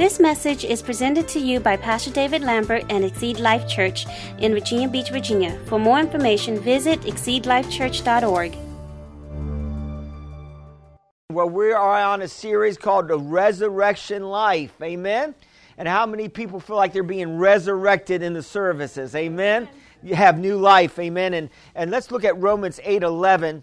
This message is presented to you by Pastor David Lambert and Exceed Life Church in Virginia Beach, Virginia. For more information, visit exceedlifechurch.org. Well, we are on a series called The Resurrection Life. Amen. And how many people feel like they're being resurrected in the services? Amen. You have new life. Amen. And, and let's look at Romans 8 11.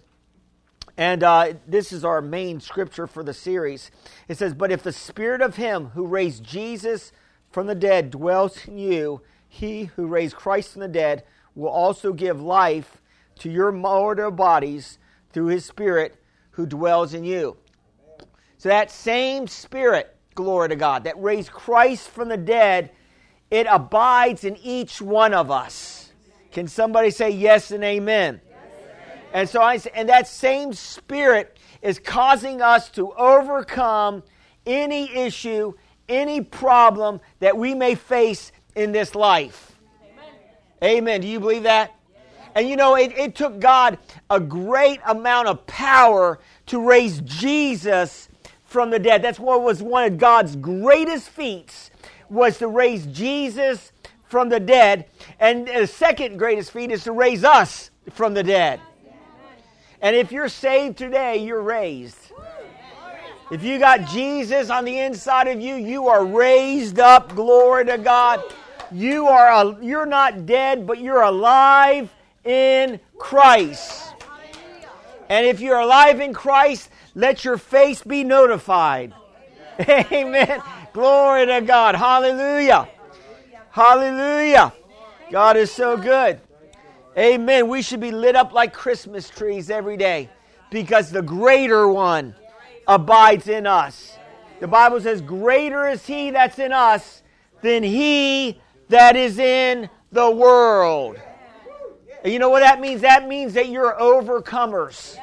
And uh, this is our main scripture for the series. It says, But if the spirit of him who raised Jesus from the dead dwells in you, he who raised Christ from the dead will also give life to your mortal bodies through his spirit who dwells in you. So that same spirit, glory to God, that raised Christ from the dead, it abides in each one of us. Can somebody say yes and amen? And so I and that same spirit is causing us to overcome any issue, any problem that we may face in this life. Amen. Amen. Do you believe that? And you know, it, it took God a great amount of power to raise Jesus from the dead. That's what was one of God's greatest feats was to raise Jesus from the dead. And the second greatest feat is to raise us from the dead. And if you're saved today, you're raised. If you got Jesus on the inside of you, you are raised up. Glory to God. You are a, you're not dead, but you're alive in Christ. And if you're alive in Christ, let your face be notified. Amen. Glory to God. Hallelujah. Hallelujah. God is so good. Amen. We should be lit up like Christmas trees every day because the greater one abides in us. The Bible says, Greater is he that's in us than he that is in the world. And you know what that means? That means that you're overcomers.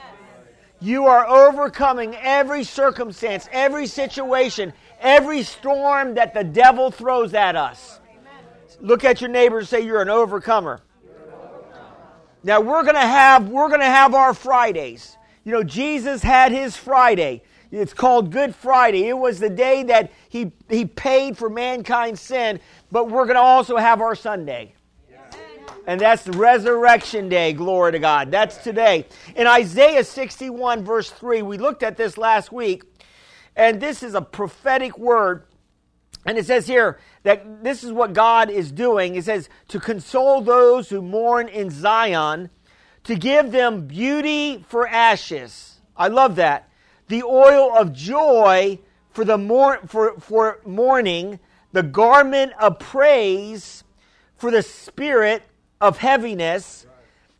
You are overcoming every circumstance, every situation, every storm that the devil throws at us. Look at your neighbor and say, You're an overcomer. Now we're going to have we're going to have our Fridays. You know, Jesus had his Friday. It's called Good Friday. It was the day that he he paid for mankind's sin, but we're going to also have our Sunday. And that's the resurrection day, glory to God. That's today. In Isaiah 61 verse 3, we looked at this last week, and this is a prophetic word and it says here that this is what God is doing. It says, to console those who mourn in Zion, to give them beauty for ashes. I love that. The oil of joy for, the mor- for, for mourning, the garment of praise for the spirit of heaviness,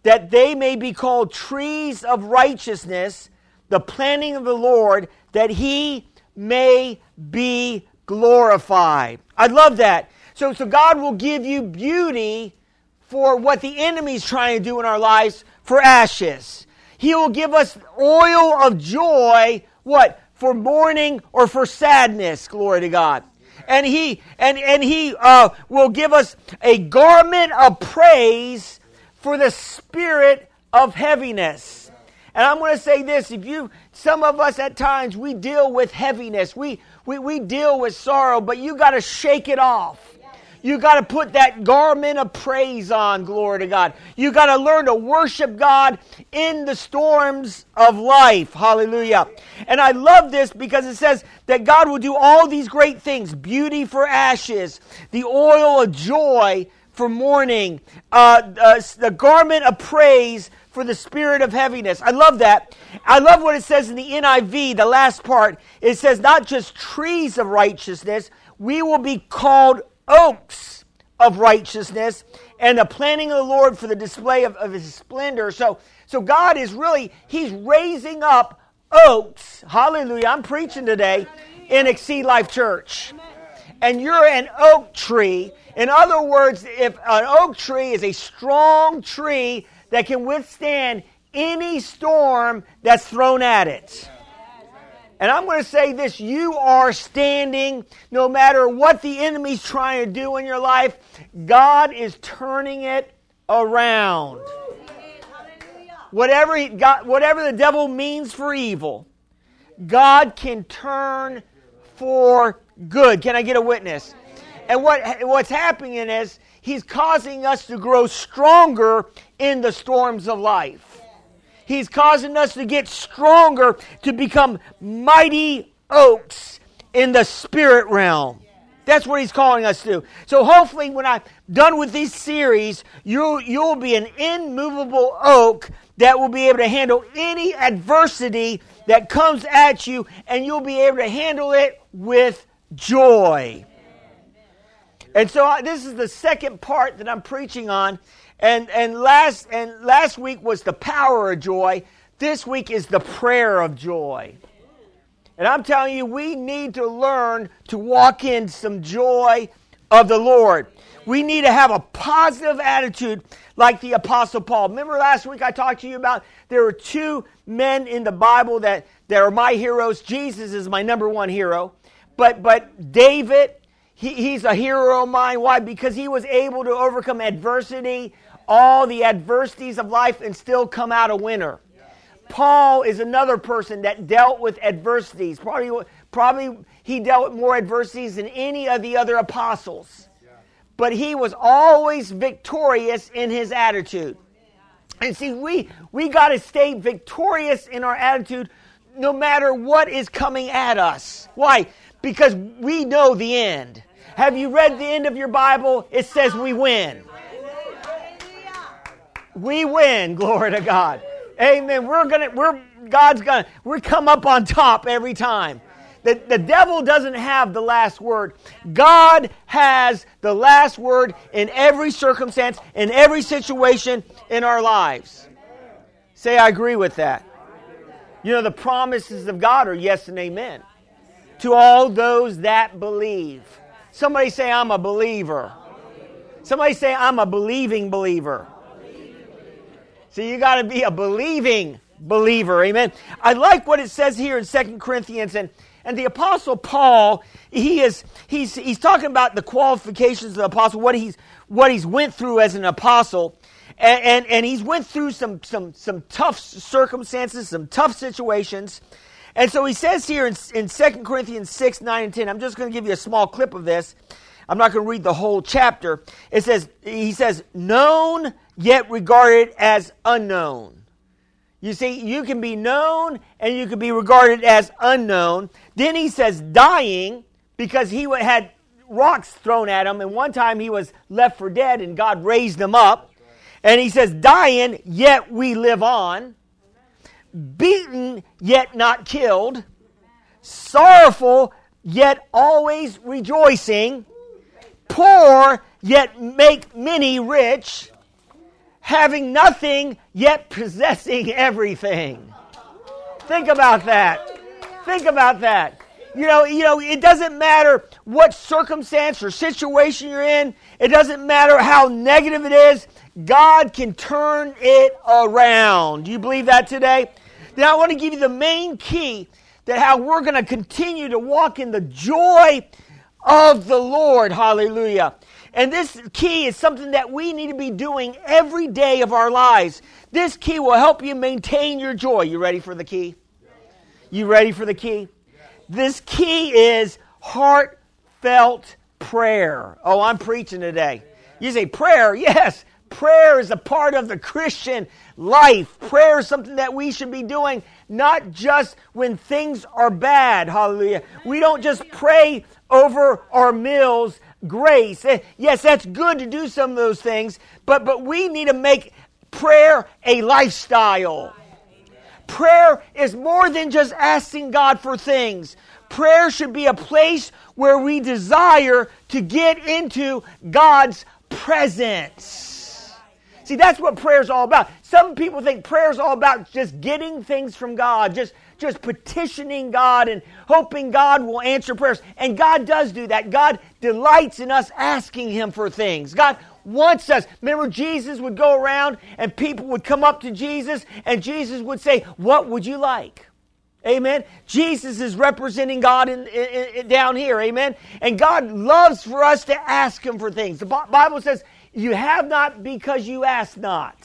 that they may be called trees of righteousness, the planting of the Lord, that he may be glorified. I love that. So, so God will give you beauty for what the enemy's trying to do in our lives for ashes. He will give us oil of joy, what? For mourning or for sadness, glory to God. And he and and he uh, will give us a garment of praise for the spirit of heaviness. And I'm going to say this: if you, some of us at times we deal with heaviness, we we, we deal with sorrow, but you got to shake it off. You got to put that garment of praise on, glory to God. You got to learn to worship God in the storms of life. Hallelujah. And I love this because it says that God will do all these great things beauty for ashes, the oil of joy for mourning, uh, uh, the garment of praise for the spirit of heaviness. I love that. I love what it says in the NIV, the last part. It says, not just trees of righteousness, we will be called oaks of righteousness and the planting of the Lord for the display of, of his splendor. So, so God is really, he's raising up oaks. Hallelujah. I'm preaching today in Exceed Life Church. And you're an oak tree. In other words, if an oak tree is a strong tree that can withstand any storm that's thrown at it. And I'm going to say this you are standing no matter what the enemy's trying to do in your life, God is turning it around. Whatever, he, God, whatever the devil means for evil, God can turn for Good. Can I get a witness? And what, what's happening is he's causing us to grow stronger in the storms of life. He's causing us to get stronger to become mighty oaks in the spirit realm. That's what he's calling us to. So hopefully when I'm done with this series, you'll, you'll be an immovable oak that will be able to handle any adversity that comes at you and you'll be able to handle it with joy. And so uh, this is the second part that I'm preaching on. And, and, last, and last week was the power of joy. This week is the prayer of joy. And I'm telling you, we need to learn to walk in some joy of the Lord. We need to have a positive attitude like the Apostle Paul. Remember last week I talked to you about there were two men in the Bible that, that are my heroes. Jesus is my number one hero. But, but David, he, he's a hero of mine. Why? Because he was able to overcome adversity, all the adversities of life, and still come out a winner. Paul is another person that dealt with adversities. Probably, probably he dealt with more adversities than any of the other apostles. But he was always victorious in his attitude. And see, we, we got to stay victorious in our attitude no matter what is coming at us. Why? Because we know the end. Have you read the end of your Bible? It says we win. We win, glory to God. Amen. We're gonna, we're God's gonna, we come up on top every time. The, the devil doesn't have the last word. God has the last word in every circumstance, in every situation in our lives. Say, I agree with that. You know, the promises of God are yes and amen to all those that believe. Somebody say, I'm a believer. Somebody say, I'm a believing believer. So you got to be a believing believer. Amen. I like what it says here in Second Corinthians and and the apostle Paul, he is he's he's talking about the qualifications of the apostle, what he's what he's went through as an apostle. And, and, and he's went through some, some, some tough circumstances, some tough situations. And so he says here in, in 2 Corinthians 6, 9, and 10, I'm just going to give you a small clip of this. I'm not going to read the whole chapter. It says, he says, known yet regarded as unknown. You see, you can be known and you can be regarded as unknown. Then he says dying because he had rocks thrown at him, and one time he was left for dead and God raised him up. And he says, dying, yet we live on. Beaten, yet not killed. Sorrowful, yet always rejoicing. Poor, yet make many rich having nothing yet possessing everything. Think about that. Think about that. You know, you know, it doesn't matter what circumstance or situation you're in. It doesn't matter how negative it is. God can turn it around. Do you believe that today? Now I want to give you the main key that how we're going to continue to walk in the joy of the Lord. Hallelujah. And this key is something that we need to be doing every day of our lives. This key will help you maintain your joy. You ready for the key? You ready for the key? This key is heartfelt prayer. Oh, I'm preaching today. You say prayer? Yes. Prayer is a part of the Christian life. Prayer is something that we should be doing not just when things are bad. Hallelujah. We don't just pray over our meals grace. Eh, yes, that's good to do some of those things, but, but we need to make prayer a lifestyle. Prayer is more than just asking God for things. Prayer should be a place where we desire to get into God's presence. See, that's what prayer is all about. Some people think prayer is all about just getting things from God, just just petitioning God and hoping God will answer prayers. And God does do that. God delights in us asking Him for things. God wants us. Remember, Jesus would go around and people would come up to Jesus and Jesus would say, What would you like? Amen. Jesus is representing God in, in, in, down here. Amen. And God loves for us to ask Him for things. The Bible says, You have not because you ask not.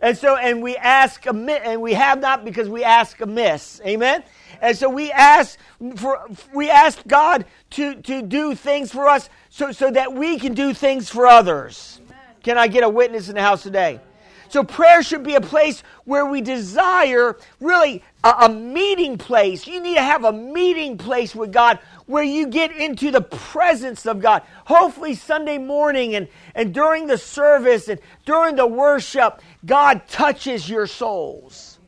And so, and we ask, and we have not because we ask amiss. Amen? And so we ask for, we ask God to, to do things for us so, so that we can do things for others. Amen. Can I get a witness in the house today? So prayer should be a place where we desire really a, a, meeting place. You need to have a meeting place with God where you get into the presence of God. Hopefully Sunday morning and, and during the service and during the worship, God touches your souls.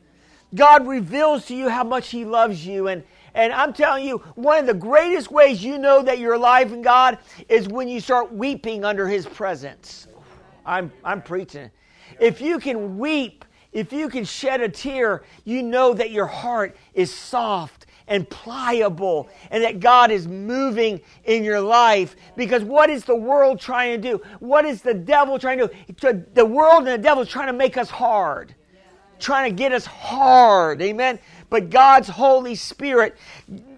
God reveals to you how much He loves you. And, and I'm telling you, one of the greatest ways you know that you're alive in God is when you start weeping under His presence. I'm, I'm preaching. If you can weep, if you can shed a tear, you know that your heart is soft and pliable and that God is moving in your life. Because what is the world trying to do? What is the devil trying to do? The world and the devil is trying to make us hard, trying to get us hard. Amen. But God's Holy Spirit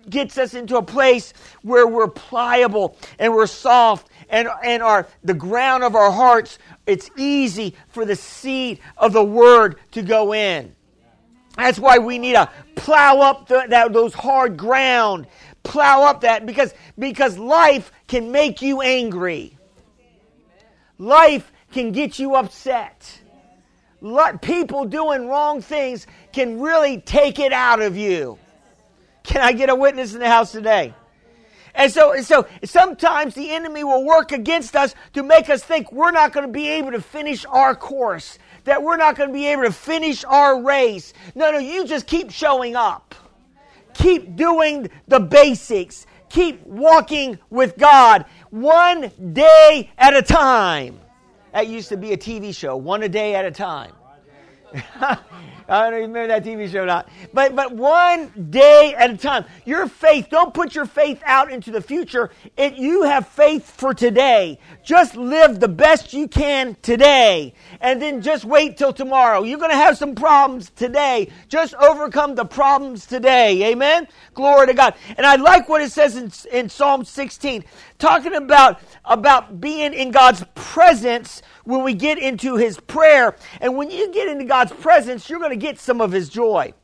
gets us into a place where we're pliable and we're soft and, and our, the ground of our hearts, it's easy for the seed of the word to go in. That's why we need to plow up the, that, those hard ground. Plow up that because, because life can make you angry. Life can get you upset. People doing wrong things can really take it out of you. Can I get a witness in the house today? And so, so sometimes the enemy will work against us to make us think we're not going to be able to finish our course, that we're not going to be able to finish our race. No, no, you just keep showing up. Keep doing the basics. Keep walking with God one day at a time. That used to be a TV show, one a day at a time. I don't even remember that TV show or not. But, but one day at a time. Your faith, don't put your faith out into the future. It, you have faith for today. Just live the best you can today. And then just wait till tomorrow. You're going to have some problems today. Just overcome the problems today. Amen? Glory to God. And I like what it says in, in Psalm 16, talking about, about being in God's presence when we get into his prayer. And when you get into God's presence, you're going to get some of his joy.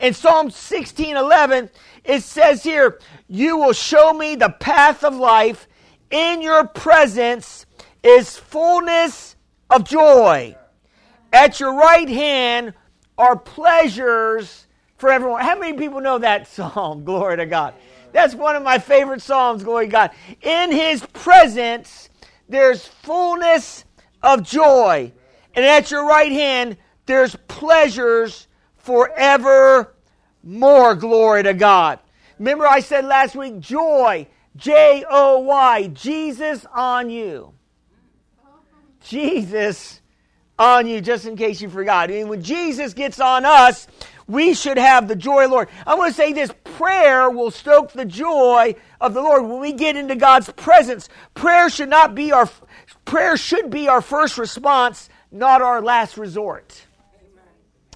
In Psalm 16 11, it says here, You will show me the path of life. In your presence is fullness of joy. At your right hand are pleasures for everyone. How many people know that psalm? Glory to God. That's one of my favorite psalms, glory to God. In his presence, there's fullness of joy. And at your right hand, there's pleasures forever more. Glory to God. Remember, I said last week, joy, J O Y, Jesus on you. Jesus on you, just in case you forgot. Mean, when Jesus gets on us, we should have the joy of the Lord. I want to say this prayer will stoke the joy of the Lord when we get into God's presence. Prayer should not be our prayer should be our first response, not our last resort.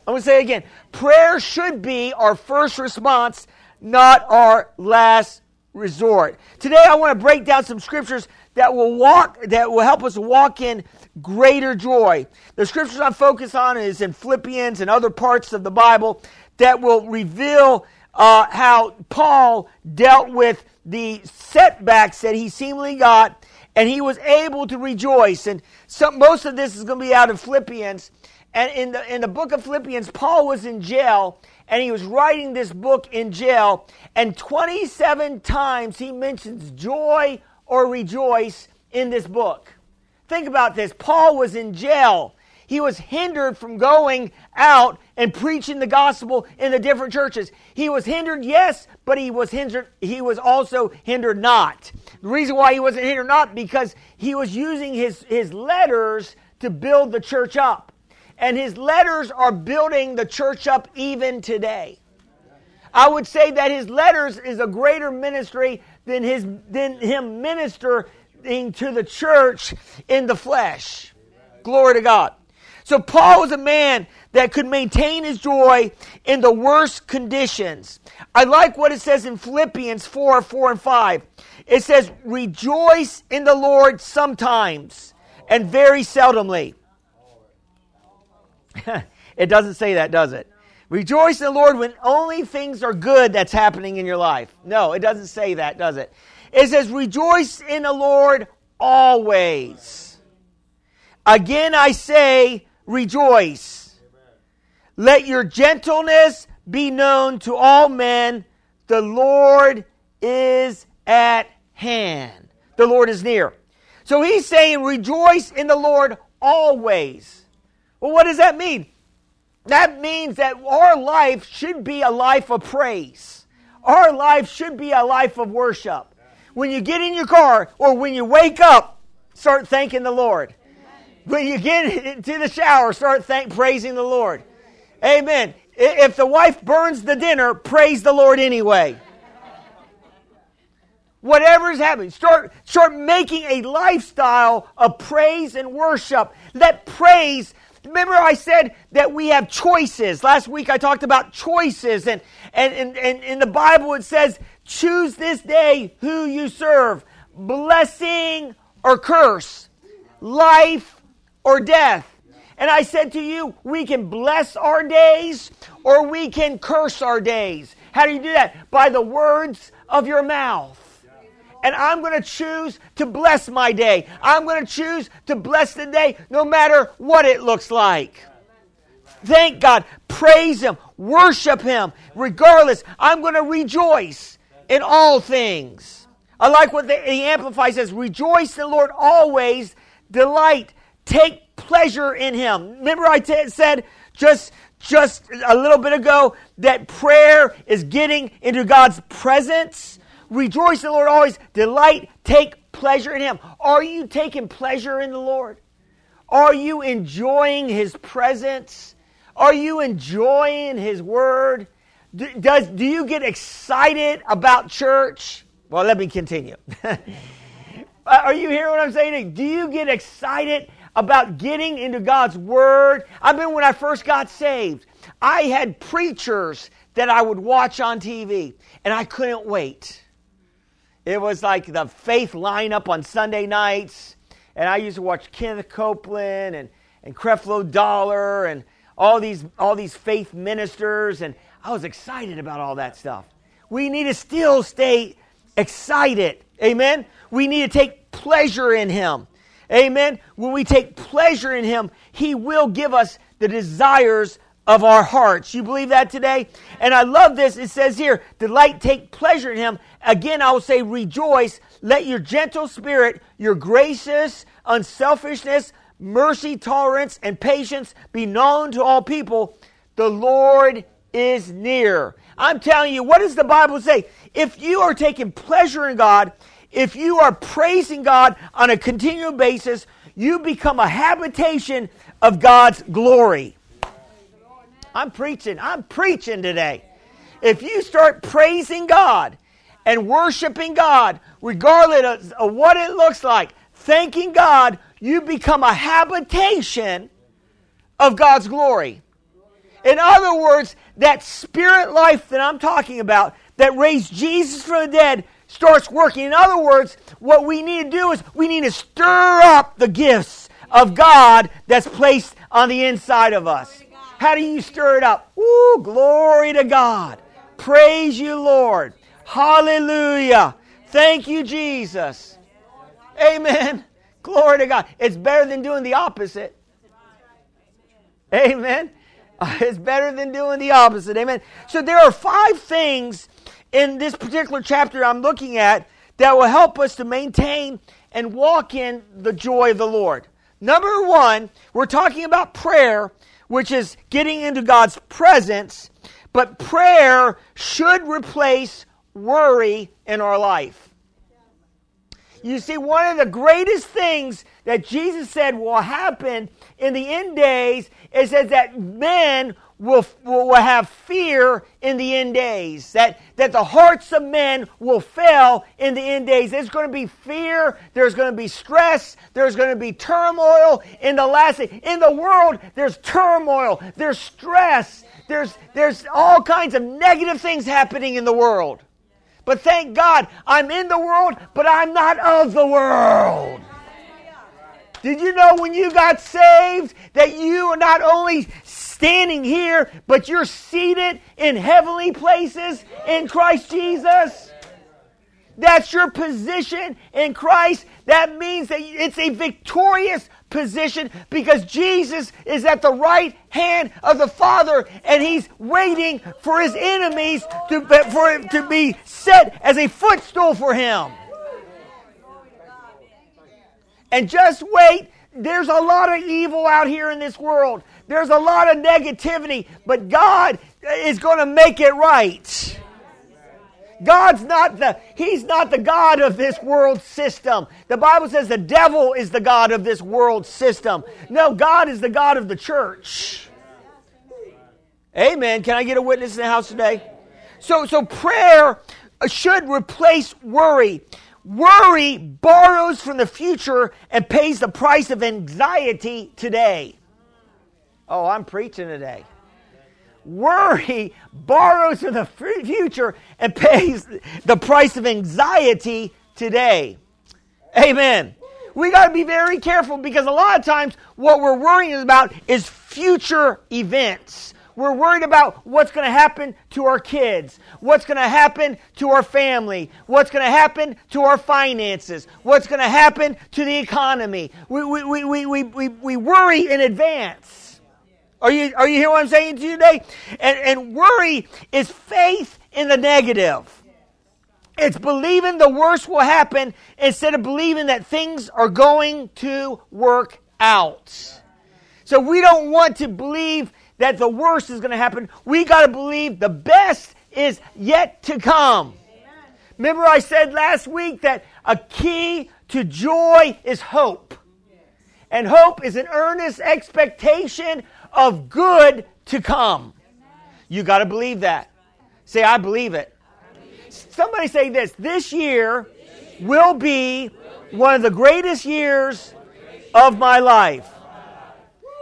I'm going to say again, prayer should be our first response, not our last resort. Today I want to break down some scriptures that will walk that will help us walk in greater joy. The scriptures I'm focused on is in Philippians and other parts of the Bible that will reveal uh, how Paul dealt with the setbacks that he seemingly got, and he was able to rejoice. And some, most of this is going to be out of Philippians. And in the in the book of Philippians, Paul was in jail, and he was writing this book in jail. And 27 times he mentions joy or rejoice in this book. Think about this. Paul was in jail. He was hindered from going out and preaching the gospel in the different churches. He was hindered, yes, but he was hindered. He was also hindered not. The reason why he wasn't hindered not because he was using his, his letters to build the church up. And his letters are building the church up even today. I would say that his letters is a greater ministry than his than him ministering to the church in the flesh. Glory to God. So Paul was a man that could maintain his joy in the worst conditions. I like what it says in Philippians 4 4 and 5. It says, Rejoice in the Lord sometimes and very seldomly. it doesn't say that, does it? Rejoice in the Lord when only things are good that's happening in your life. No, it doesn't say that, does it? It says, Rejoice in the Lord always. Again, I say, Rejoice. Let your gentleness be known to all men. The Lord is at hand. The Lord is near. So he's saying, Rejoice in the Lord always. Well, what does that mean? That means that our life should be a life of praise. Our life should be a life of worship. When you get in your car or when you wake up, start thanking the Lord. When you get into the shower, start thank, praising the Lord. Amen. If the wife burns the dinner, praise the Lord anyway. Whatever is happening, start, start making a lifestyle of praise and worship. Let praise Remember, I said that we have choices. Last week I talked about choices, and, and, and, and in the Bible it says, Choose this day who you serve, blessing or curse, life or death. And I said to you, we can bless our days or we can curse our days. How do you do that? By the words of your mouth and I'm going to choose to bless my day. I'm going to choose to bless the day no matter what it looks like. Thank God. Praise Him. Worship Him. Regardless, I'm going to rejoice in all things. I like what the, the Amplified says Rejoice in the Lord always. Delight. Take pleasure in Him. Remember, I t- said just just a little bit ago that prayer is getting into God's presence Rejoice in the Lord always. Delight, take pleasure in Him. Are you taking pleasure in the Lord? Are you enjoying His presence? Are you enjoying His Word? Do, does, do you get excited about church? Well, let me continue. Are you hearing what I'm saying? Do you get excited about getting into God's Word? I mean, when I first got saved, I had preachers that I would watch on TV, and I couldn't wait. It was like the faith lineup on Sunday nights. And I used to watch Kenneth Copeland and, and Creflo Dollar and all these, all these faith ministers. And I was excited about all that stuff. We need to still stay excited. Amen. We need to take pleasure in Him. Amen. When we take pleasure in Him, He will give us the desires of our hearts. You believe that today? And I love this. It says here, delight, take pleasure in him. Again, I will say, rejoice. Let your gentle spirit, your gracious unselfishness, mercy, tolerance, and patience be known to all people. The Lord is near. I'm telling you, what does the Bible say? If you are taking pleasure in God, if you are praising God on a continual basis, you become a habitation of God's glory. I'm preaching. I'm preaching today. If you start praising God and worshiping God, regardless of what it looks like, thanking God, you become a habitation of God's glory. In other words, that spirit life that I'm talking about, that raised Jesus from the dead, starts working. In other words, what we need to do is we need to stir up the gifts of God that's placed on the inside of us. How do you stir it up? Woo, glory to God. Praise you, Lord. Hallelujah. Thank you, Jesus. Amen. Glory to God. It's better than doing the opposite. Amen. It's better than doing the opposite. Amen. So there are five things in this particular chapter I'm looking at that will help us to maintain and walk in the joy of the Lord. Number one, we're talking about prayer which is getting into God's presence, but prayer should replace worry in our life. You see, one of the greatest things that Jesus said will happen in the end days is that men will, will have fear in the end days, that, that the hearts of men will fail in the end days. There's going to be fear, there's going to be stress, there's going to be turmoil in the last in the world, there's turmoil, there's stress, there's there's all kinds of negative things happening in the world. But thank God, I'm in the world, but I'm not of the world. Did you know when you got saved that you not only standing here, but you're seated in heavenly places in Christ Jesus? That's your position in Christ. That means that it's a victorious position because Jesus is at the right hand of the Father and he's waiting for his enemies to, for it to be set as a footstool for him. And just wait. There's a lot of evil out here in this world. There's a lot of negativity, but God is going to make it right. God's not the, He's not the God of this world system. The Bible says the devil is the God of this world system. No, God is the God of the church. Amen. Can I get a witness in the house today? So, so prayer should replace worry. Worry borrows from the future and pays the price of anxiety today. Oh, I'm preaching today. Worry borrows from the future and pays the price of anxiety today. Amen. We got to be very careful because a lot of times what we're worrying about is future events. We're worried about what's going to happen to our kids, what's going to happen to our family, what's going to happen to our finances, what's going to happen to the economy. We, we, we, we, we, we worry in advance. Are you, are you hearing what I'm saying to you today? And, and worry is faith in the negative. It's believing the worst will happen instead of believing that things are going to work out. So we don't want to believe that the worst is going to happen. We got to believe the best is yet to come. Remember, I said last week that a key to joy is hope. And hope is an earnest expectation of good to come. You got to believe that. Say, I believe it. Somebody say this this year will be one of the greatest years of my life.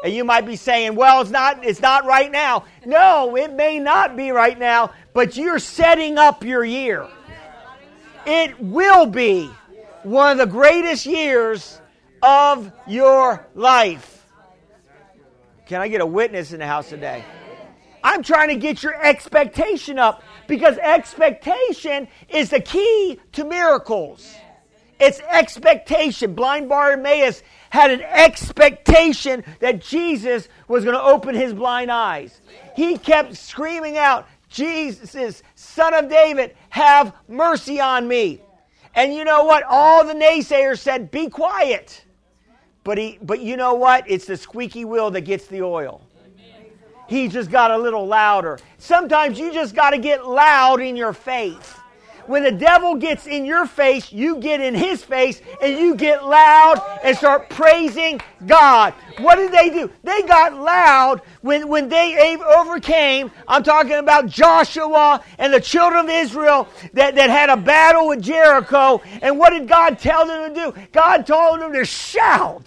And you might be saying, well, it's not, it's not right now. No, it may not be right now, but you're setting up your year. It will be one of the greatest years of your life. Can I get a witness in the house today? I'm trying to get your expectation up because expectation is the key to miracles. It's expectation. Blind Bartimaeus had an expectation that Jesus was going to open his blind eyes. He kept screaming out, Jesus, son of David, have mercy on me. And you know what? All the naysayers said, be quiet. But he but you know what? It's the squeaky wheel that gets the oil. He just got a little louder. Sometimes you just got to get loud in your faith. When the devil gets in your face, you get in his face and you get loud and start praising God. What did they do? They got loud when, when they overcame. I'm talking about Joshua and the children of Israel that, that had a battle with Jericho. And what did God tell them to do? God told them to shout.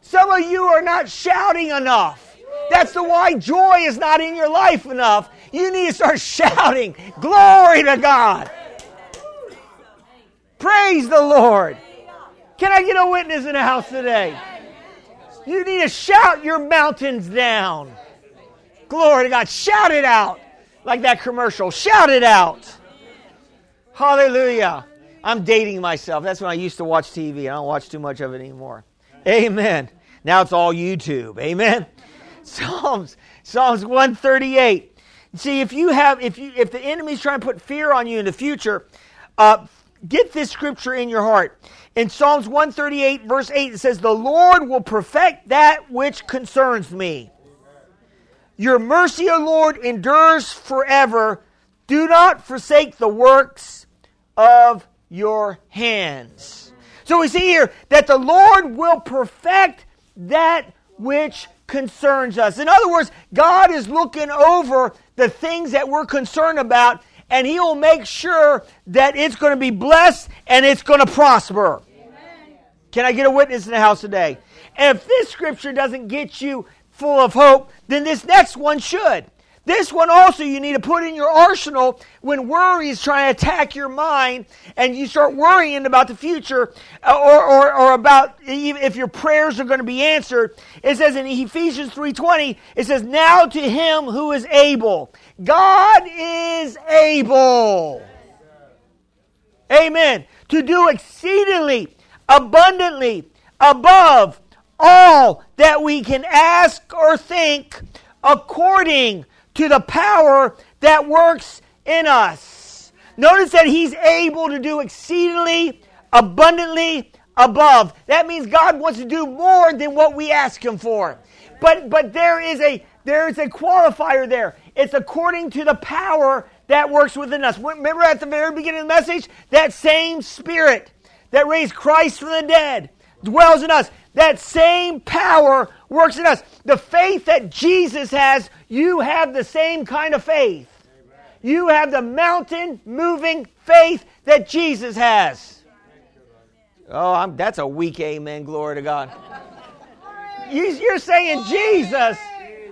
Some of you are not shouting enough. That's the why joy is not in your life enough. You need to start shouting, Glory to God. Praise the Lord. Can I get a witness in the house today? You need to shout your mountains down. Glory to God. Shout it out. Like that commercial. Shout it out. Hallelujah. I'm dating myself. That's when I used to watch TV. I don't watch too much of it anymore. Amen. Now it's all YouTube. Amen. Psalms, Psalms 138. See, if you have, if you, if the enemy's trying to put fear on you in the future, uh, get this scripture in your heart. In Psalms 138, verse 8, it says, The Lord will perfect that which concerns me. Your mercy, O Lord, endures forever. Do not forsake the works of your hands. So we see here that the Lord will perfect that which concerns us. In other words, God is looking over the things that we're concerned about, and He will make sure that it's going to be blessed and it's going to prosper. Amen. Can I get a witness in the house today? And if this scripture doesn't get you full of hope, then this next one should. This one also you need to put in your arsenal when worry is trying to attack your mind and you start worrying about the future uh, or, or, or about if your prayers are going to be answered. It says in Ephesians 3.20, it says, Now to him who is able. God is able. Amen. To do exceedingly, abundantly, above all that we can ask or think according to the power that works in us. Notice that he's able to do exceedingly, abundantly, above. That means God wants to do more than what we ask him for. But but there is a there is a qualifier there. It's according to the power that works within us. Remember at the very beginning of the message, that same spirit that raised Christ from the dead dwells in us. That same power works in us. The faith that Jesus has, you have the same kind of faith. You have the mountain moving faith that Jesus has. Oh, I'm, that's a weak amen. Glory to God. You're saying Jesus.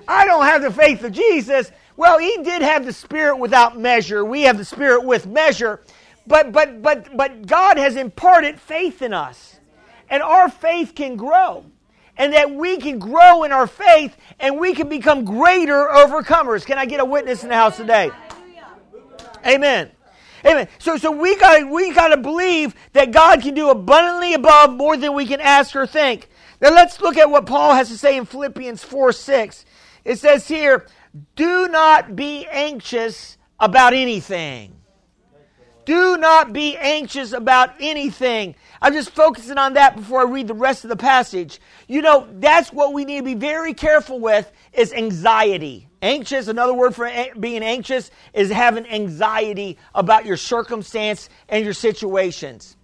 I don't have the faith of Jesus. Well, he did have the spirit without measure. We have the spirit with measure. But but but but God has imparted faith in us. And our faith can grow and that we can grow in our faith and we can become greater overcomers. Can I get a witness in the house today? Amen. Amen. So, so we got we got to believe that God can do abundantly above more than we can ask or think. Now let's look at what Paul has to say in Philippians 4 6. It says here, do not be anxious about anything. Do not be anxious about anything. I'm just focusing on that before I read the rest of the passage. You know, that's what we need to be very careful with is anxiety. Anxious, another word for being anxious is having anxiety about your circumstance and your situations.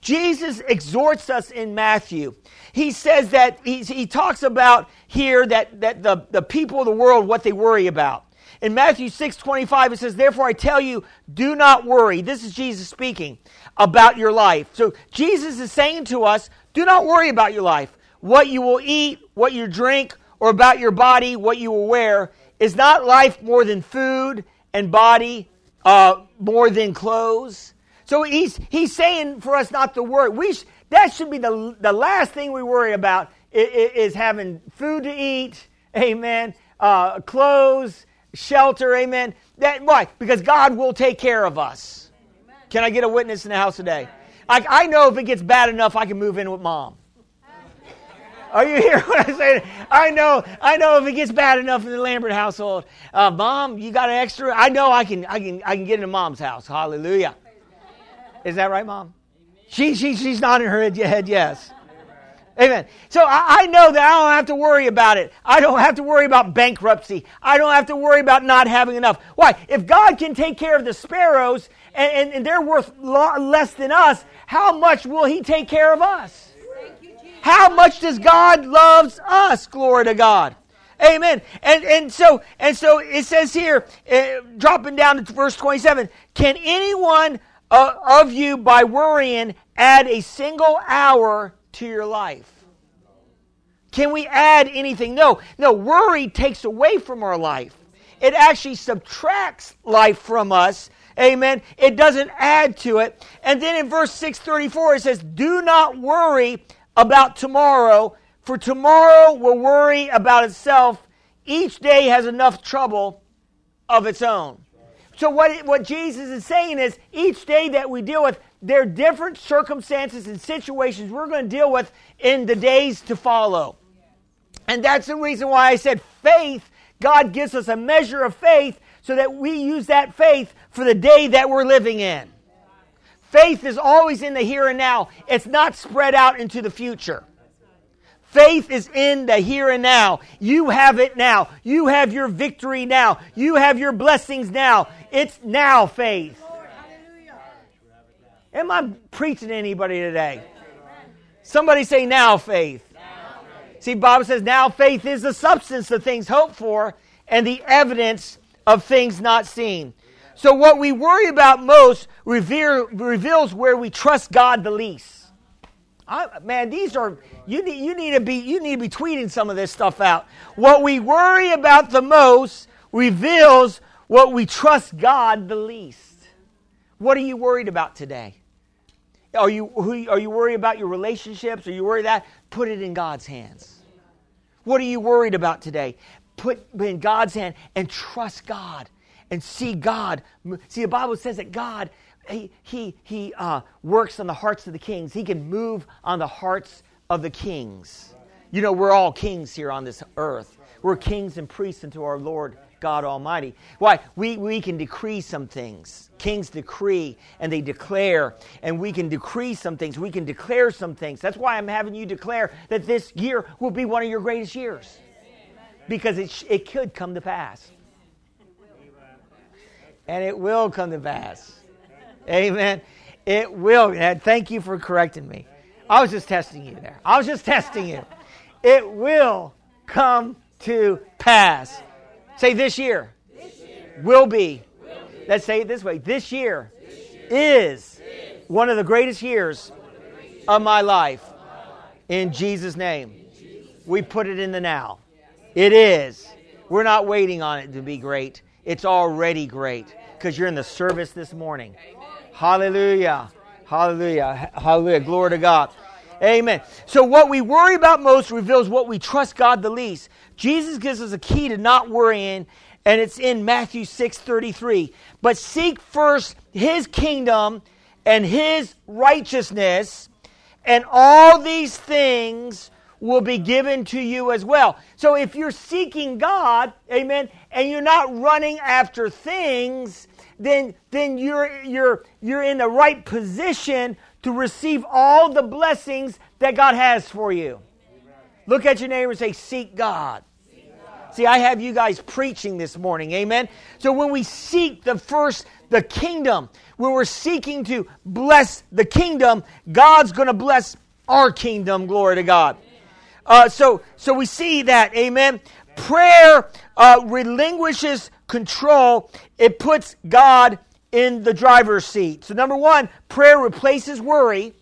Jesus exhorts us in Matthew. He says that he, he talks about here that, that the, the people of the world, what they worry about. In Matthew 6 25, it says, Therefore I tell you, do not worry. This is Jesus speaking about your life. So Jesus is saying to us, do not worry about your life. What you will eat, what you drink, or about your body, what you will wear. Is not life more than food and body uh, more than clothes? So he's, he's saying for us not to worry. We sh- that should be the, the last thing we worry about is, is having food to eat, amen, uh, clothes, shelter, amen. That, why? Because God will take care of us. Can I get a witness in the house today? I, I know if it gets bad enough, I can move in with mom. Are you hearing what I'm saying? I know, I know if it gets bad enough in the Lambert household, uh, mom, you got an extra. I know I can, I can, I can get into mom's house. Hallelujah. Is that right, mom? She, she, she's nodding her head, yes. Amen. So I, I, know that I don't have to worry about it. I don't have to worry about bankruptcy. I don't have to worry about not having enough. Why? If God can take care of the sparrows and, and, and they're worth less than us, how much will He take care of us? how much does God loves us? Glory to God. Amen. And and so and so it says here, uh, dropping down to verse twenty-seven. Can anyone uh, of you, by worrying, add a single hour to your life? Can we add anything? No, no, worry takes away from our life. It actually subtracts life from us. Amen. It doesn't add to it. And then in verse 634, it says, Do not worry about tomorrow, for tomorrow will worry about itself. Each day has enough trouble of its own. So, what, what Jesus is saying is each day that we deal with, there are different circumstances and situations we're going to deal with in the days to follow. And that's the reason why I said faith, God gives us a measure of faith so that we use that faith for the day that we're living in. Faith is always in the here and now, it's not spread out into the future. Faith is in the here and now. You have it now. You have your victory now. You have your blessings now. It's now faith. Am I preaching to anybody today? Somebody say now faith. See, Bible says now faith is the substance of things hoped for and the evidence of things not seen. So what we worry about most reveal, reveals where we trust God the least. I, man, these are you need you need to be you need to be tweeting some of this stuff out. What we worry about the most reveals what we trust God the least. What are you worried about today? Are you, who, are you worried about your relationships? Are you worried that? Put it in God's hands. What are you worried about today? Put in God's hand and trust God and see God. See, the Bible says that God, He, he, he uh, works on the hearts of the kings. He can move on the hearts of the kings. You know, we're all kings here on this earth. We're kings and priests unto our Lord God Almighty. Why? We, we can decree some things. Kings decree and they declare, and we can decree some things. We can declare some things. That's why I'm having you declare that this year will be one of your greatest years. Because it, it could come to pass. And it will come to pass. Amen. It will. Thank you for correcting me. I was just testing you there. I was just testing you. It will come to pass. Say this year. This year. Will, be. will be. Let's say it this way. This year, this year is, is one of the greatest years of my life. In Jesus' name. We put it in the now. It is. We're not waiting on it to be great. It's already great because you're in the service this morning. Hallelujah. Hallelujah. Hallelujah. Glory to God. Amen. So, what we worry about most reveals what we trust God the least. Jesus gives us a key to not worrying, and it's in Matthew 6 33. But seek first his kingdom and his righteousness, and all these things will be given to you as well. So, if you're seeking God, amen, and you're not running after things, then, then you're, you're, you're in the right position to receive all the blessings that God has for you. Amen. Look at your neighbor and say, Seek God. See, I have you guys preaching this morning. Amen. So when we seek the first, the kingdom, when we're seeking to bless the kingdom, God's going to bless our kingdom. Glory to God. Uh, so, so we see that. Amen. Prayer uh, relinquishes control. It puts God in the driver's seat. So, number one, prayer replaces worry.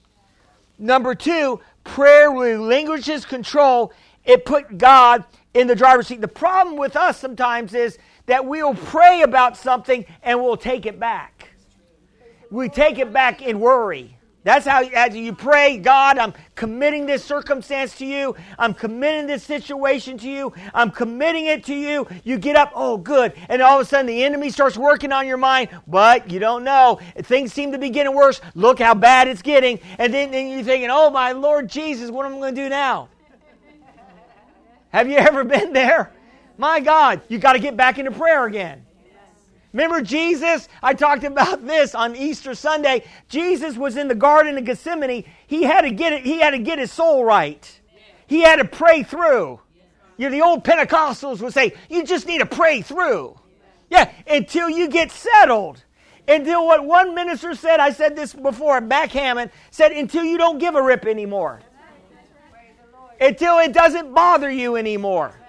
Number two, prayer relinquishes control. It put God in the driver's seat. The problem with us sometimes is that we'll pray about something and we'll take it back. We take it back in worry. That's how as you pray, God, I'm committing this circumstance to you. I'm committing this situation to you. I'm committing it to you. You get up, oh, good. And all of a sudden the enemy starts working on your mind, but you don't know. Things seem to be getting worse. Look how bad it's getting. And then, then you're thinking, oh, my Lord Jesus, what am I going to do now? Have you ever been there? My God, you got to get back into prayer again. Remember Jesus? I talked about this on Easter Sunday. Jesus was in the Garden of Gethsemane. He had to get it, he had to get his soul right. He had to pray through. You know, the old Pentecostals would say, you just need to pray through. Yeah, until you get settled. Until what one minister said, I said this before, Mac Hammond, said, until you don't give a rip anymore. Until it doesn't bother you anymore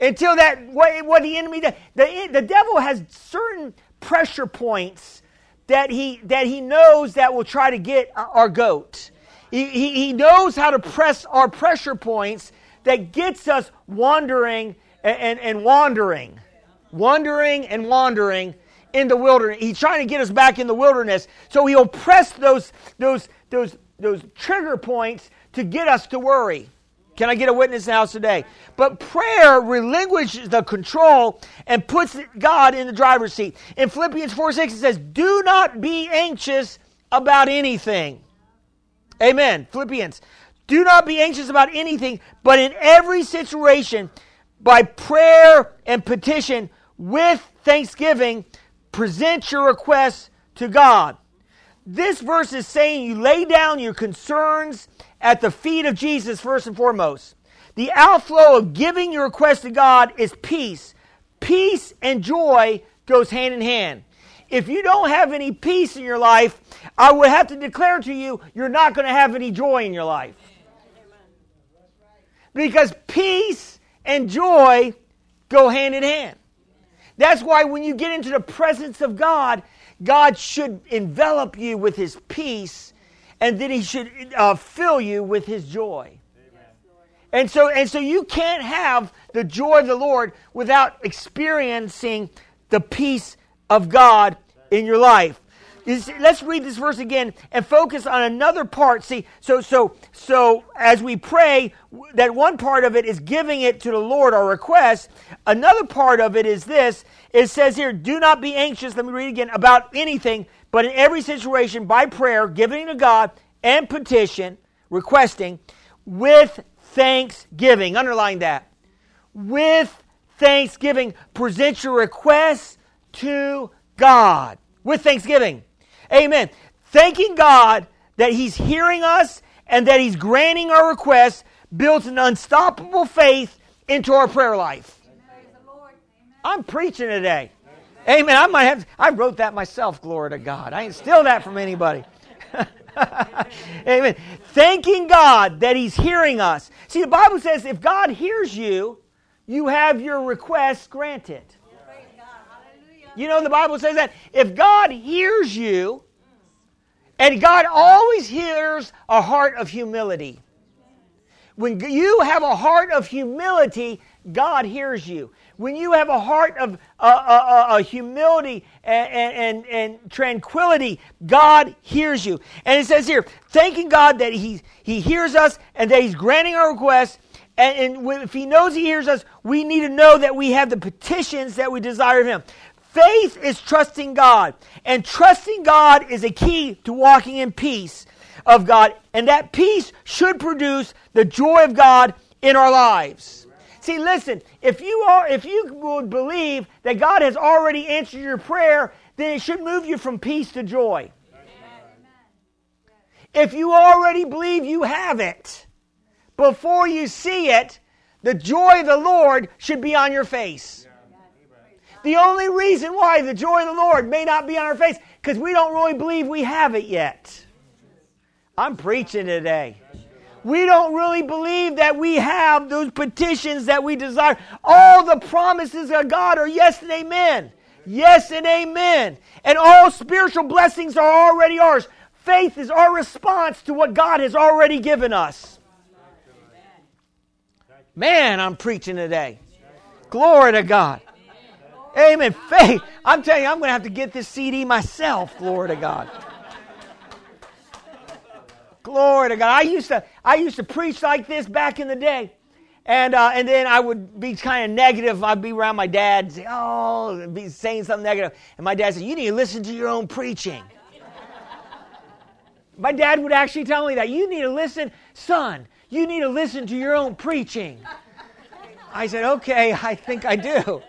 until that what, what the enemy does. The, the devil has certain pressure points that he that he knows that will try to get our goat. He, he, he knows how to press our pressure points that gets us wandering and, and, and wandering, wandering and wandering in the wilderness. He's trying to get us back in the wilderness. So he'll press those those those those trigger points to get us to worry. Can I get a witness in the house today? But prayer relinquishes the control and puts God in the driver's seat. In Philippians 4 6, it says, Do not be anxious about anything. Amen. Philippians. Do not be anxious about anything, but in every situation, by prayer and petition, with thanksgiving, present your requests to God. This verse is saying you lay down your concerns at the feet of Jesus first and foremost. The outflow of giving your request to God is peace. Peace and joy goes hand in hand. If you don't have any peace in your life, I would have to declare to you, you're not going to have any joy in your life. Because peace and joy go hand in hand. That's why when you get into the presence of God, God should envelop you with his peace and then he should uh, fill you with his joy. And so, and so you can't have the joy of the Lord without experiencing the peace of God in your life. Let's read this verse again and focus on another part. See, so so so as we pray, that one part of it is giving it to the Lord, our request. Another part of it is this. It says here, do not be anxious, let me read again, about anything, but in every situation, by prayer, giving to God and petition, requesting, with thanksgiving. Underline that. With thanksgiving. Present your requests to God. With thanksgiving. Amen. Thanking God that He's hearing us and that He's granting our requests builds an unstoppable faith into our prayer life. I'm preaching today. Amen. I might have I wrote that myself, glory to God. I ain't steal that from anybody. Amen. Thanking God that He's hearing us. See, the Bible says if God hears you, you have your request granted. You know, the Bible says that if God hears you, and God always hears a heart of humility. When you have a heart of humility, God hears you. When you have a heart of uh, uh, uh, humility and, and, and tranquility, God hears you. And it says here, thanking God that he, he hears us and that He's granting our requests. And, and if He knows He hears us, we need to know that we have the petitions that we desire of Him. Faith is trusting God. And trusting God is a key to walking in peace of God. And that peace should produce the joy of God in our lives. See, listen, if you are if you would believe that God has already answered your prayer, then it should move you from peace to joy. If you already believe you have it, before you see it, the joy of the Lord should be on your face. The only reason why the joy of the Lord may not be on our face, because we don't really believe we have it yet. I'm preaching today. We don't really believe that we have those petitions that we desire. All the promises of God are yes and amen. Yes and amen. And all spiritual blessings are already ours. Faith is our response to what God has already given us. Man, I'm preaching today. Glory to God. Amen. Faith. I'm telling you, I'm going to have to get this CD myself. Glory to God. Glory to God. I used to, I used to preach like this back in the day. And, uh, and then I would be kind of negative. I'd be around my dad and say, oh, and be saying something negative. And my dad said, you need to listen to your own preaching. my dad would actually tell me that. You need to listen, son, you need to listen to your own preaching. I said, okay, I think I do.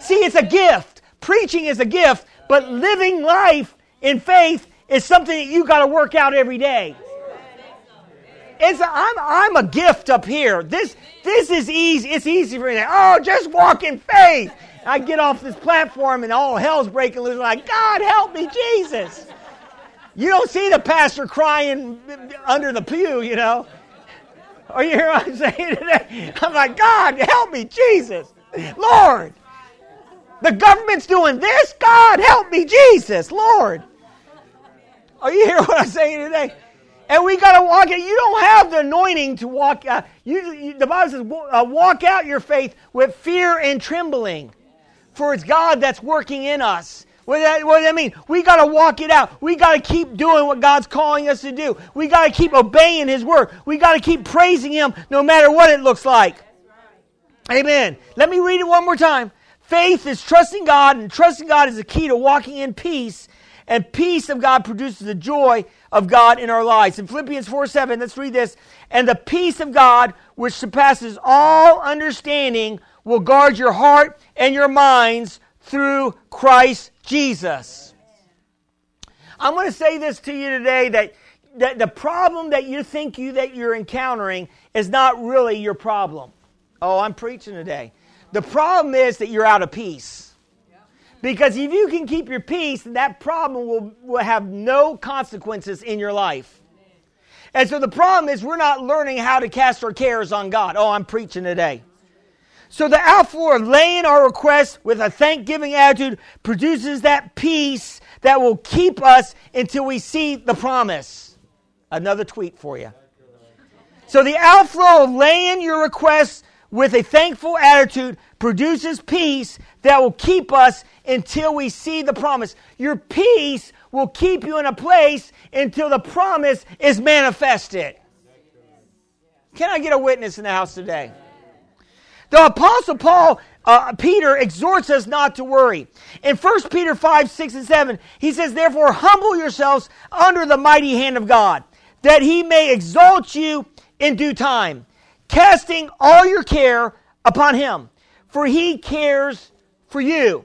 See, it's a gift. Preaching is a gift, but living life in faith is something that you got to work out every day. It's a, I'm, I'm a gift up here. This, this is easy. It's easy for me. Oh, just walk in faith. I get off this platform and all hell's breaking loose. Like, God, help me, Jesus. You don't see the pastor crying under the pew, you know. Are you hear what I'm saying today? I'm like, God, help me, Jesus. Lord. The government's doing this. God, help me, Jesus, Lord. Are you hearing what I'm saying today? And we got to walk it. You don't have the anointing to walk. Uh, you, you, the Bible says, uh, walk out your faith with fear and trembling. For it's God that's working in us. What does that, what does that mean? We got to walk it out. We got to keep doing what God's calling us to do. We got to keep obeying His word. We got to keep praising Him no matter what it looks like. Amen. Let me read it one more time. Faith is trusting God, and trusting God is the key to walking in peace. And peace of God produces the joy of God in our lives. In Philippians 4 7, let's read this. And the peace of God, which surpasses all understanding, will guard your heart and your minds through Christ Jesus. I'm going to say this to you today that, that the problem that you think you that you're encountering is not really your problem. Oh, I'm preaching today. The problem is that you're out of peace. Because if you can keep your peace, that problem will, will have no consequences in your life. And so the problem is we're not learning how to cast our cares on God. Oh, I'm preaching today. So the outflow of laying our requests with a thanksgiving attitude produces that peace that will keep us until we see the promise. Another tweet for you. So the outflow of laying your requests with a thankful attitude produces peace that will keep us until we see the promise. Your peace will keep you in a place until the promise is manifested. Can I get a witness in the house today? The Apostle Paul, uh, Peter, exhorts us not to worry. In 1 Peter 5, 6, and 7, he says, Therefore, humble yourselves under the mighty hand of God, that he may exalt you in due time, casting all your care upon him, for he cares for you.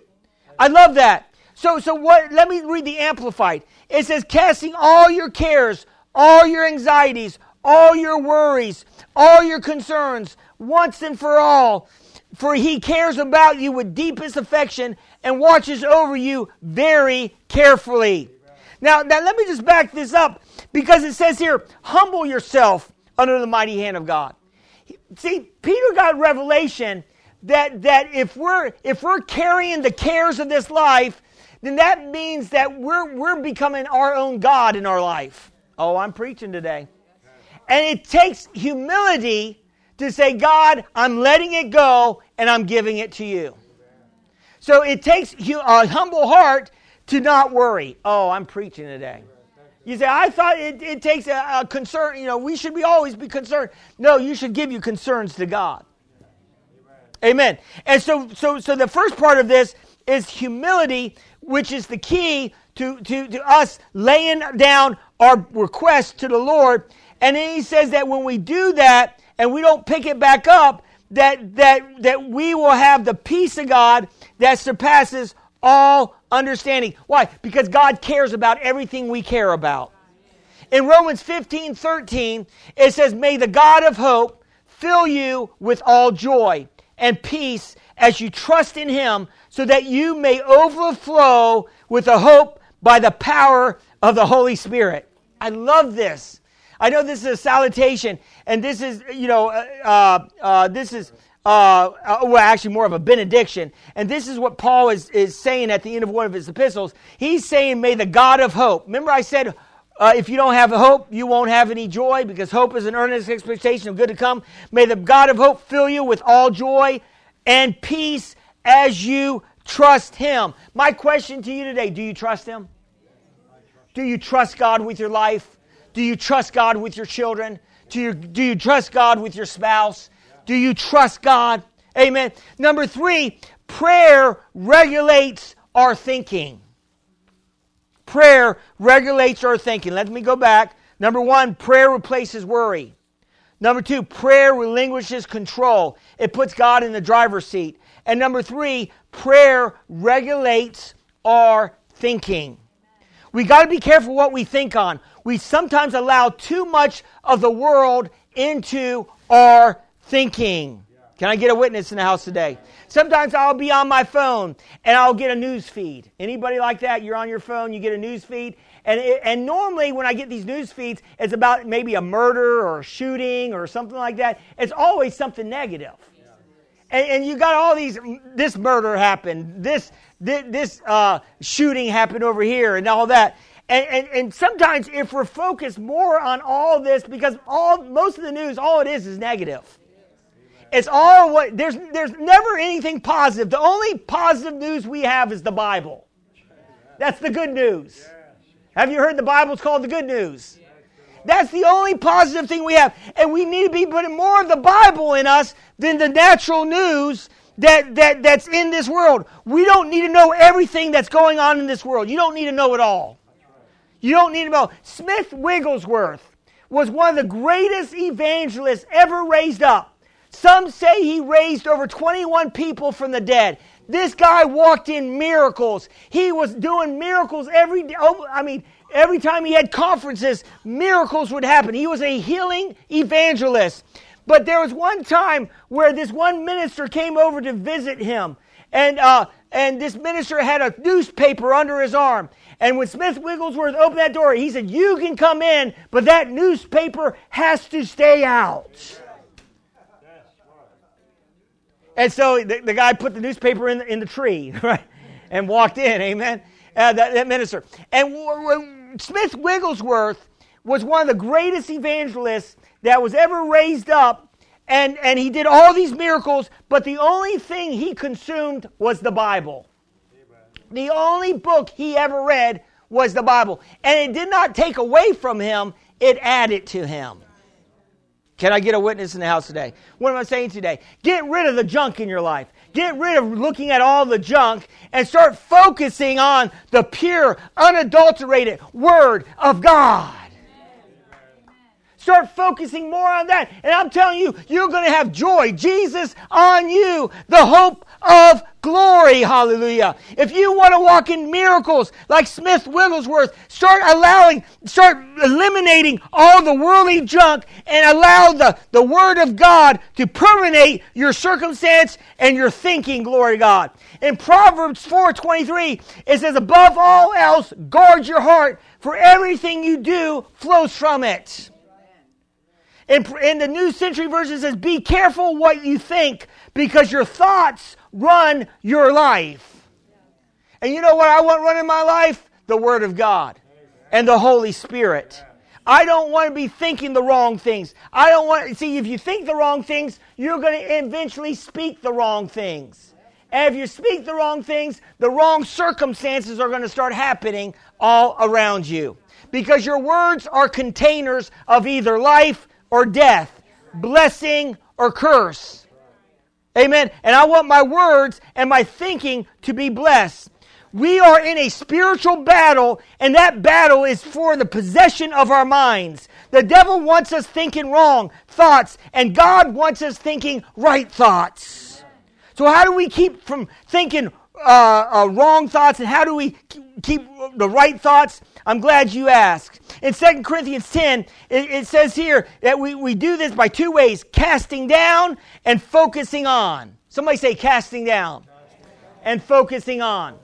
I love that. So, so what? Let me read the Amplified. It says, casting all your cares, all your anxieties, all your worries, all your concerns, once and for all. For he cares about you with deepest affection and watches over you very carefully. Now, now let me just back this up because it says here, humble yourself under the mighty hand of God. See, Peter got revelation that, that if we're if we're carrying the cares of this life, then that means that we're we're becoming our own God in our life. Oh, I'm preaching today. And it takes humility to say, God, I'm letting it go and I'm giving it to you. So it takes a humble heart to not worry. Oh, I'm preaching today. You say, I thought it, it takes a, a, concern, you know, we should be always be concerned. No, you should give your concerns to God. Amen. And so, so, so the first part of this is humility, which is the key to, to, to us laying down our request to the Lord. And then he says that when we do that and we don't pick it back up, that, that, that we will have the peace of God that surpasses all understanding. Why? Because God cares about everything we care about. In Romans 15 13, it says, May the God of hope fill you with all joy and peace as you trust in him, so that you may overflow with the hope by the power of the Holy Spirit. I love this. I know this is a salutation, and this is, you know, uh, uh, uh this is, uh, uh, well, actually more of a benediction. And this is what Paul is, is saying at the end of one of his epistles. He's saying, May the God of hope. Remember, I said, uh, if you don't have hope, you won't have any joy because hope is an earnest expectation of good to come. May the God of hope fill you with all joy and peace as you trust Him. My question to you today do you trust Him? Do you trust God with your life? Do you trust God with your children? Do you, do you trust God with your spouse? Do you trust God? Amen. Number three, prayer regulates our thinking. Prayer regulates our thinking. Let me go back. Number one, prayer replaces worry. Number two, prayer relinquishes control. It puts God in the driver's seat. And number three, prayer regulates our thinking. We got to be careful what we think on. We sometimes allow too much of the world into our thinking. Can I get a witness in the house today? Sometimes I'll be on my phone and I'll get a news feed. Anybody like that? You're on your phone, you get a news feed. And, it, and normally when I get these news feeds, it's about maybe a murder or a shooting or something like that. It's always something negative. And, and you got all these, this murder happened, this, this, this uh, shooting happened over here and all that. And, and, and, sometimes if we're focused more on all this, because all most of the news, all it is is negative. It's all what there's there's never anything positive. The only positive news we have is the Bible. That's the good news. Have you heard the Bible's called the good news? That's the only positive thing we have. And we need to be putting more of the Bible in us than the natural news that, that, that's in this world. We don't need to know everything that's going on in this world. You don't need to know it all. You don't need to know. Smith Wigglesworth was one of the greatest evangelists ever raised up. Some say he raised over 21 people from the dead. This guy walked in miracles. He was doing miracles every day. Oh, I mean, every time he had conferences, miracles would happen. He was a healing evangelist. But there was one time where this one minister came over to visit him. And, uh, and this minister had a newspaper under his arm. And when Smith Wigglesworth opened that door, he said, You can come in, but that newspaper has to stay out. And so the, the guy put the newspaper in the, in the tree, right? And walked in, amen? Uh, that, that, minister. And w- Smith Wigglesworth was one of the greatest evangelists that was ever raised up, and, and he did all these miracles, but the only thing he consumed was the Bible. The only book he ever read was the Bible. And it did not take away from him, it added to him. Can I get a witness in the house today? What am I saying today? Get rid of the junk in your life. Get rid of looking at all the junk and start focusing on the pure, unadulterated Word of God. Start focusing more on that. And I'm telling you, you're going to have joy. Jesus on you, the hope of glory. Hallelujah. If you want to walk in miracles like Smith Wigglesworth, start allowing, start eliminating all the worldly junk and allow the, the Word of God to permeate your circumstance and your thinking, glory God. In Proverbs 4.23, it says, above all else, guard your heart, for everything you do flows from it. In, in the New Century Version, it says, be careful what you think, because your thoughts run your life. And you know what I want running my life? The Word of God and the Holy Spirit. I don't want to be thinking the wrong things. I don't want see if you think the wrong things, you're going to eventually speak the wrong things. And if you speak the wrong things, the wrong circumstances are going to start happening all around you. Because your words are containers of either life or death, blessing or curse. Amen. And I want my words and my thinking to be blessed. We are in a spiritual battle, and that battle is for the possession of our minds. The devil wants us thinking wrong thoughts, and God wants us thinking right thoughts. So, how do we keep from thinking uh, uh, wrong thoughts, and how do we keep the right thoughts? I'm glad you asked. In 2 Corinthians 10, it, it, says here that we, we do this by two ways casting down and focusing on. Somebody say casting down and focusing on.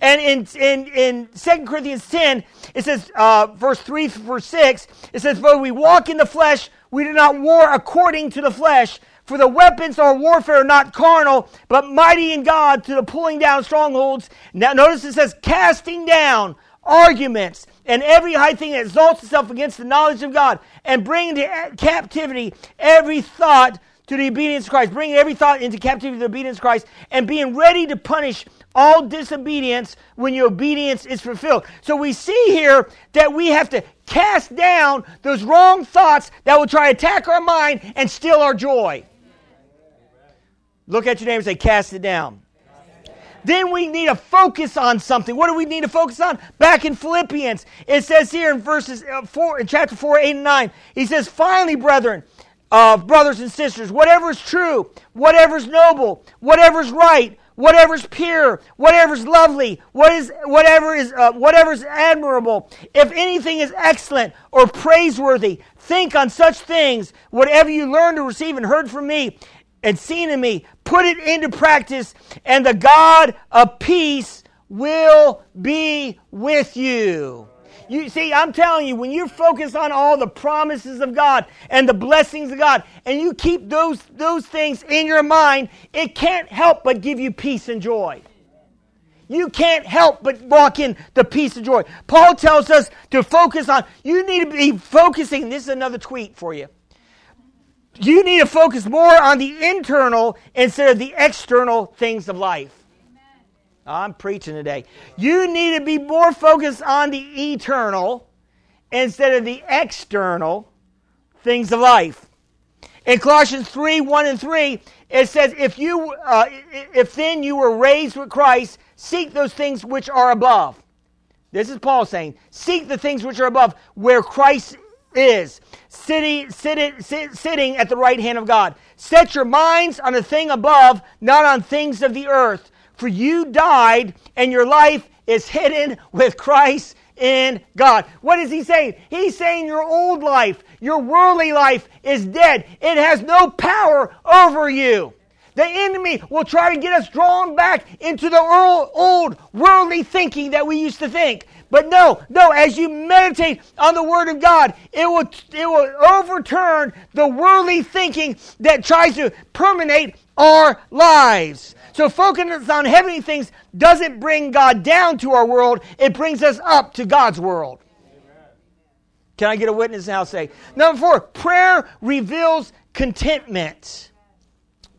And in, in, in 2 Corinthians 10, it says, uh, verse 3 verse 6, it says, For we walk in the flesh, we do not war according to the flesh. For the weapons of warfare are not carnal, but mighty in God to the pulling down strongholds. Now, notice it says, casting down arguments and every high thing that exalts itself against the knowledge of God, and bringing to captivity every thought to the obedience of Christ, bringing every thought into captivity to the obedience of Christ, and being ready to punish all disobedience when your obedience is fulfilled. So we see here that we have to cast down those wrong thoughts that will try to attack our mind and steal our joy. Look at your neighbor and say, cast it down. Then we need to focus on something. What do we need to focus on? Back in Philippians, it says here in verses uh, four, in chapter four, eight, and nine, he says, "Finally, brethren, uh, brothers and sisters, whatever is true, whatever is noble, whatever is right." whatever is pure, whatever is lovely, what is, whatever is uh, whatever is admirable, if anything is excellent or praiseworthy, think on such things. Whatever you learned or received and heard from me, and seen in me, put it into practice, and the God of peace will be with you. You see, I'm telling you, when you focus on all the promises of God and the blessings of God, and you keep those, those things in your mind, it can't help but give you peace and joy. You can't help but walk in the peace and joy. Paul tells us to focus on, you need to be focusing, this is another tweet for you you need to focus more on the internal instead of the external things of life. I'm preaching today. You need to be more focused on the eternal instead of the external things of life. In Colossians 3 1 and 3, it says, If, you, uh, if then you were raised with Christ, seek those things which are above. This is Paul saying, Seek the things which are above, where Christ is sitting, sit, sit, sitting at the right hand of God. Set your minds on the thing above, not on things of the earth. For you died, and your life is hidden with Christ in God. What is he saying? He's saying your old life, your worldly life is dead. It has no power over you. The enemy will try to get us drawn back into the old worldly thinking that we used to think. But no, no, as you meditate on the Word of God, it will, it will overturn the worldly thinking that tries to permeate our lives. So focus on heavenly things doesn't bring God down to our world, it brings us up to God's world. Can I get a witness now? Say number four. Prayer reveals contentment.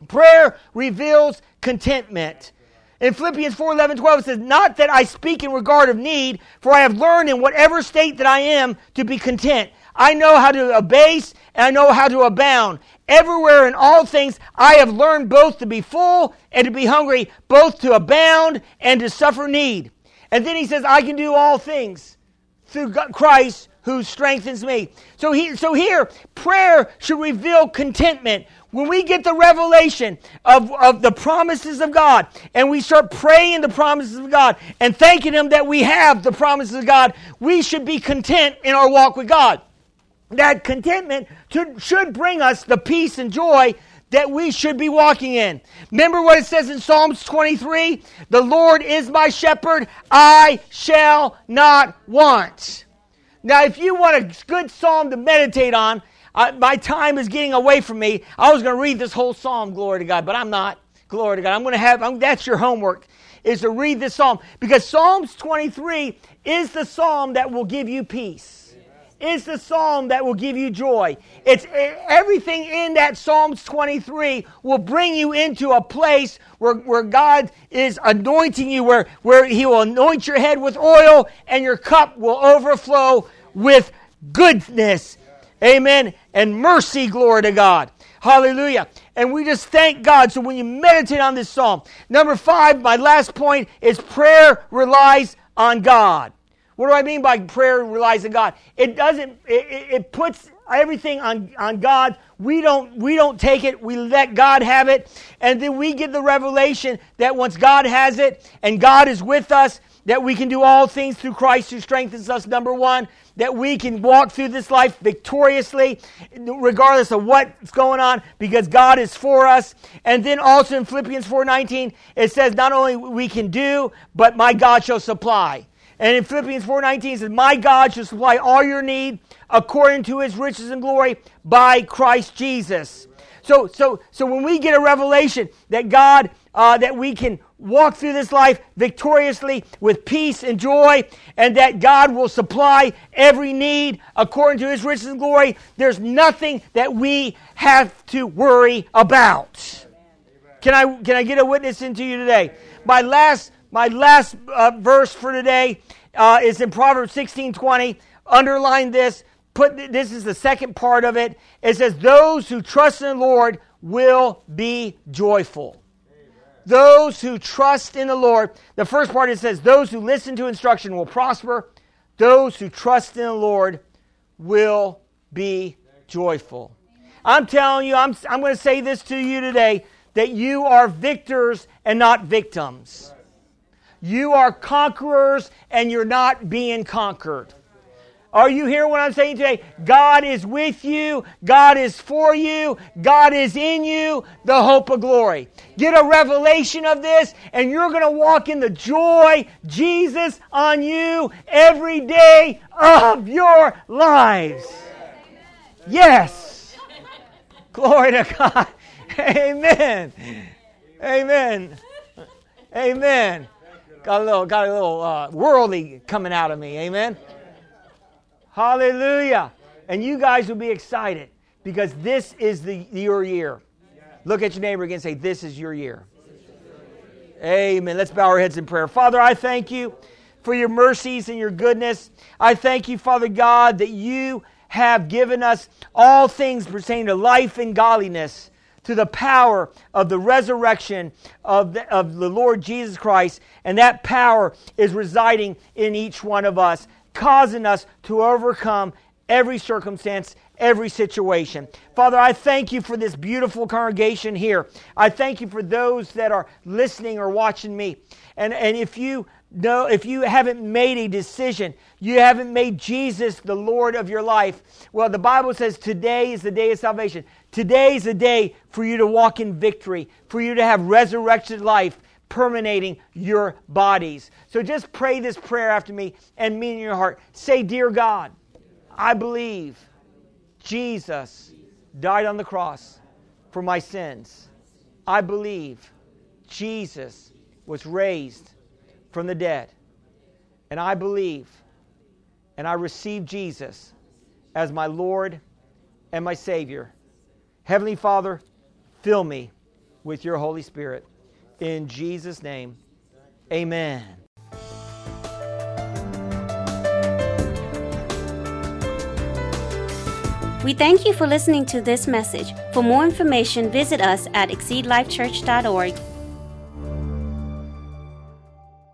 Prayer reveals contentment. In Philippians 4 11, 12, it says, Not that I speak in regard of need, for I have learned in whatever state that I am to be content. I know how to abase and I know how to abound. Everywhere in all things, I have learned both to be full and to be hungry, both to abound and to suffer need. And then he says, I can do all things through Christ who strengthens me. So, he, so here, prayer should reveal contentment. When we get the revelation of, of the promises of God and we start praying the promises of God and thanking Him that we have the promises of God, we should be content in our walk with God. That contentment should, should bring us the peace and joy that we should be walking in. Remember what it says in Psalms 23? The Lord is my shepherd, I shall not want. Now, if you want a good psalm to meditate on, uh, my time is getting away from me. I was going to read this whole psalm, glory to God, but I'm not. Glory to God. I'm going to have, I'm, that's your homework, is to read this psalm. Because Psalms 23 is the psalm that will give you peace is the psalm that will give you joy. It's everything in that Psalms 23 will bring you into a place where, where God is anointing you, where, where He will anoint your head with oil and your cup will overflow with goodness. Amen. And mercy, glory to God. Hallelujah. And we just thank God. So when you meditate on this psalm, number five, my last point is prayer relies on God. What do I mean by prayer relies on God? It doesn't, it, it puts everything on, on God. We don't, we don't take it. We let God have it. And then we get the revelation that once God has it and God is with us, that we can do all things through Christ who strengthens us. Number one, that we can walk through this life victoriously, regardless of what's going on, because God is for us. And then also in Philippians 4:19, it says, not only we can do, but my God shall supply. And in Philippians 4:19 it says, "My God shall supply all your need according to his riches and glory by Christ Jesus." So, so, so when we get a revelation that God, uh, that we can walk through this life victoriously with peace and joy, and that God will supply every need according to his riches and glory, there's nothing that we have to worry about. Can I, can I get a witness into you today? My last my last uh, verse for today uh, is in Proverbs 16 20. Underline this. Put this is the second part of it. It says, "Those who trust in the Lord will be joyful." Those who trust in the Lord. The first part it says, "Those who listen to instruction will prosper." Those who trust in the Lord will be joyful. I'm telling you, I'm, I'm going to say this to you today that you are victors and not victims. You are conquerors and you're not being conquered. Are you hearing what I'm saying today? God is with you. God is for you. God is in you, the hope of glory. Get a revelation of this, and you're going to walk in the joy, Jesus on you every day of your lives. Yes. Glory to God. Amen. Amen. Amen. Got a little, got a little uh, worldly coming out of me. Amen. Hallelujah. And you guys will be excited because this is the your year. Look at your neighbor again and say, This is your year. Amen. Let's bow our heads in prayer. Father, I thank you for your mercies and your goodness. I thank you, Father God, that you have given us all things pertaining to life and godliness to the power of the resurrection of the, of the Lord Jesus Christ. And that power is residing in each one of us, causing us to overcome every circumstance, every situation. Father, I thank you for this beautiful congregation here. I thank you for those that are listening or watching me. And, and if you know, if you haven't made a decision, you haven't made Jesus the Lord of your life, well, the Bible says today is the day of salvation. Today is the day for you to walk in victory, for you to have resurrected life permeating your bodies. So just pray this prayer after me and mean in your heart. Say, Dear God, I believe Jesus died on the cross for my sins. I believe Jesus was raised from the dead. And I believe and I receive Jesus as my Lord and my Savior. Heavenly Father, fill me with your Holy Spirit. In Jesus' name, amen. We thank you for listening to this message. For more information, visit us at exceedlifechurch.org